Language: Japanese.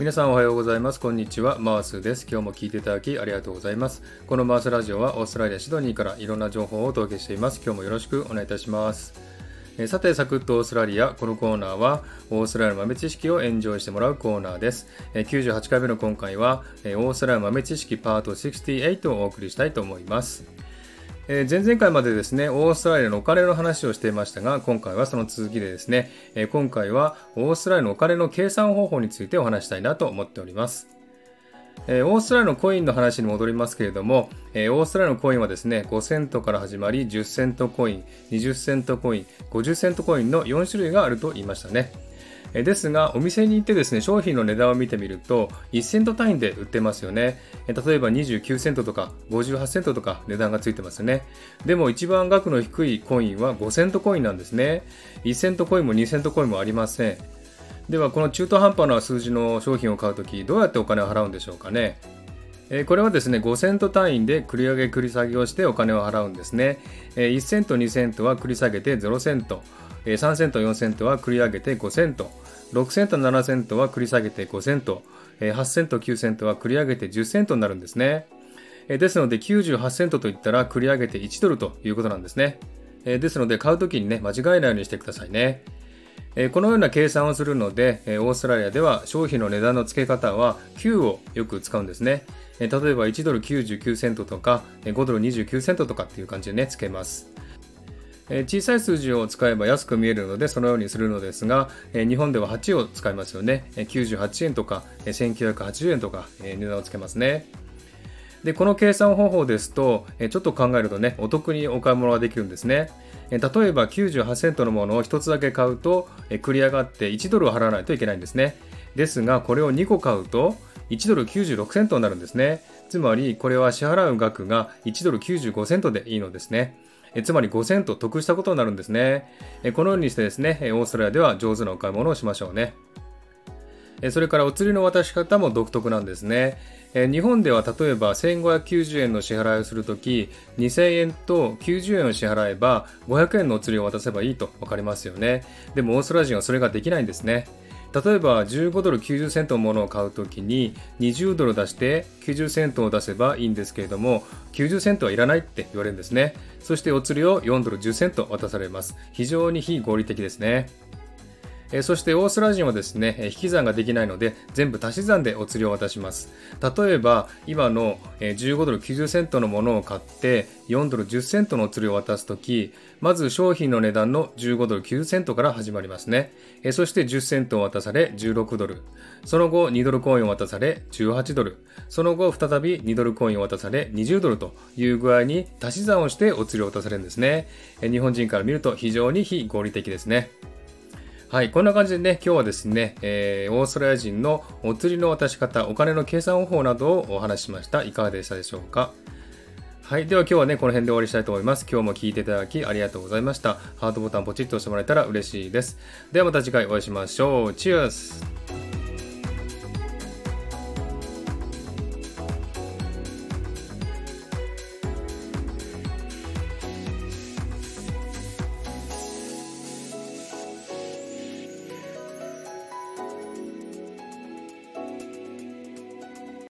皆さんおはようございます。こんにちは。マースです。今日も聞いていただきありがとうございます。このマースラジオはオーストラリア・シドニーからいろんな情報をお届けしています。今日もよろしくお願いいたします。えさて、サクッとオーストラリア。このコーナーはオーストラリアの豆知識をエンジョイしてもらうコーナーです。え98回目の今回はオーストラリア豆知識パート68をお送りしたいと思います。え前々回までですね、オーストラリアのお金の話をしていましたが、今回はその続きでですね、え今回はオーストラリアのお金の計算方法についてお話したいなと思っております。えオーストラリアのコインの話に戻りますけれども、えオーストラリアのコインはですね、5セントから始まり、10セントコイン、20セントコイン、50セントコインの4種類があると言いましたね。ですが、お店に行ってですね、商品の値段を見てみると、1セント単位で売ってますよね。例えば29セントとか58セントとか値段がついてますよね。でも一番額の低いコインは5セントコインなんですね。1セントコインも2セントコインもありません。では、この中途半端な数字の商品を買うとき、どうやってお金を払うんでしょうかね。これはですね、5セント単位で繰り上げ繰り下げをしてお金を払うんですね。1セント、2セントは繰り下げて0セント。3セント、4セントは繰り上げて5セント。6セント、7セントは繰り下げて5セント。8セント、9セントは繰り上げて10セントになるんですね。ですので98セントといったら繰り上げて1ドルということなんですね。ですので買うときにね、間違えないようにしてくださいね。このような計算をするので、オーストラリアでは商品の値段の付け方は9をよく使うんですね。例えば1ドル99セントとか5ドル29セントとかっていう感じでね、付けます。小さい数字を使えば安く見えるのでそのようにするのですが、日本では8を使いますよね。98円とか1980円とか値段をつけますね。で、この計算方法ですと、ちょっと考えるとね、お得にお買い物ができるんですね。例えば98セントのものを1つだけ買うと、繰り上がって1ドルを払わないといけないんですね。ですが、これを2個買うと、1ドル96セントになるんですね。つまり、これは支払う額が1ドル95セントでいいのですね。えつまり5セント得したことになるんですね。えこのようにしてですね、オーストラリアでは上手なお買い物をしましょうね。えそれからお釣りの渡し方も独特なんですね。え日本では例えば1590円の支払いをするとき2000円と90円を支払えば500円のお釣りを渡せばいいと分かりますよね。でもオーストラリア人はそれができないんですね。例えば15ドル90セントのものを買うときに20ドル出して90セントを出せばいいんですけれども90セントはいらないって言われるんですね。そしてお釣りを4ドル10セント渡されます。非常に非合理的ですね。えそしてオーストラリア人はですね、引き算ができないので全部足し算でお釣りを渡します。例えば今の15ドル90セントのものを買って4ドル10セントのお釣りを渡すとき、まず商品の値段の15ドル90セントから始まりますね。えそして10セントを渡され16ドル。その後2ドルコインを渡され18ドル。その後再び2ドルコインを渡され20ドルという具合に足し算をしてお釣りを渡されるんですね。日本人から見ると非常に非合理的ですね。はい、こんな感じでね、今日はですね、えー、オーストラリア人のお釣りの渡し方、お金の計算方法などをお話ししました。いかがでしたでしょうか？はい。では今日はね、この辺で終わりしたいと思います。今日も聞いていただきありがとうございました。ハートボタンポチッと押してもらえたら嬉しいです。ではまた次回お会いしましょう。チュース